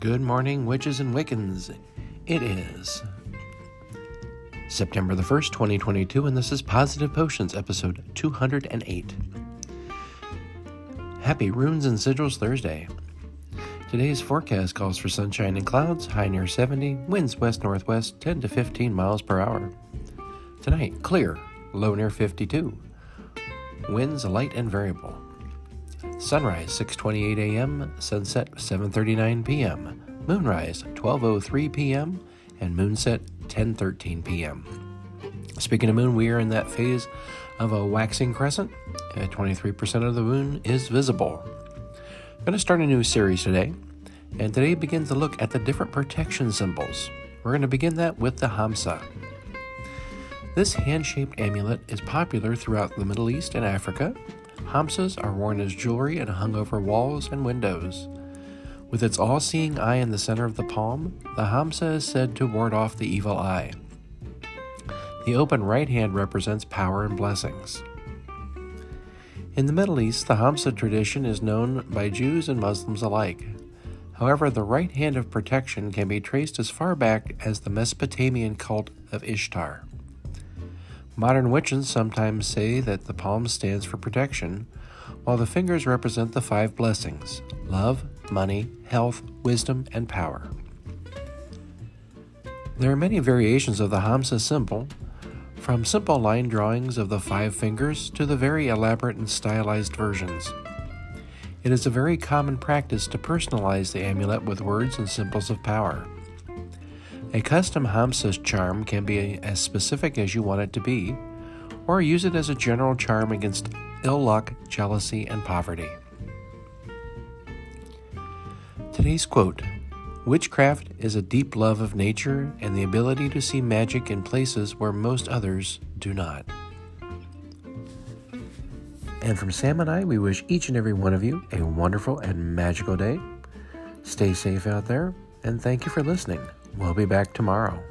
Good morning, witches and Wiccans. It is September the 1st, 2022, and this is Positive Potions, episode 208. Happy Runes and Sigils Thursday. Today's forecast calls for sunshine and clouds, high near 70, winds west northwest 10 to 15 miles per hour. Tonight, clear, low near 52. Winds light and variable. Sunrise 6:28 a.m., sunset 7:39 p.m. Moonrise 12:03 p.m. and moonset 10:13 p.m. Speaking of moon, we are in that phase of a waxing crescent. 23% of the moon is visible. I'm going to start a new series today, and today begins a look at the different protection symbols. We're going to begin that with the Hamsa. This hand shaped amulet is popular throughout the Middle East and Africa. Hamsas are worn as jewelry and hung over walls and windows. With its all seeing eye in the center of the palm, the Hamsa is said to ward off the evil eye. The open right hand represents power and blessings. In the Middle East, the Hamsa tradition is known by Jews and Muslims alike. However, the right hand of protection can be traced as far back as the Mesopotamian cult of Ishtar. Modern witches sometimes say that the palm stands for protection, while the fingers represent the five blessings love, money, health, wisdom, and power. There are many variations of the Hamsa symbol, from simple line drawings of the five fingers to the very elaborate and stylized versions. It is a very common practice to personalize the amulet with words and symbols of power. A custom Hamsa charm can be as specific as you want it to be, or use it as a general charm against ill luck, jealousy, and poverty. Today's quote Witchcraft is a deep love of nature and the ability to see magic in places where most others do not. And from Sam and I, we wish each and every one of you a wonderful and magical day. Stay safe out there, and thank you for listening. We'll be back tomorrow.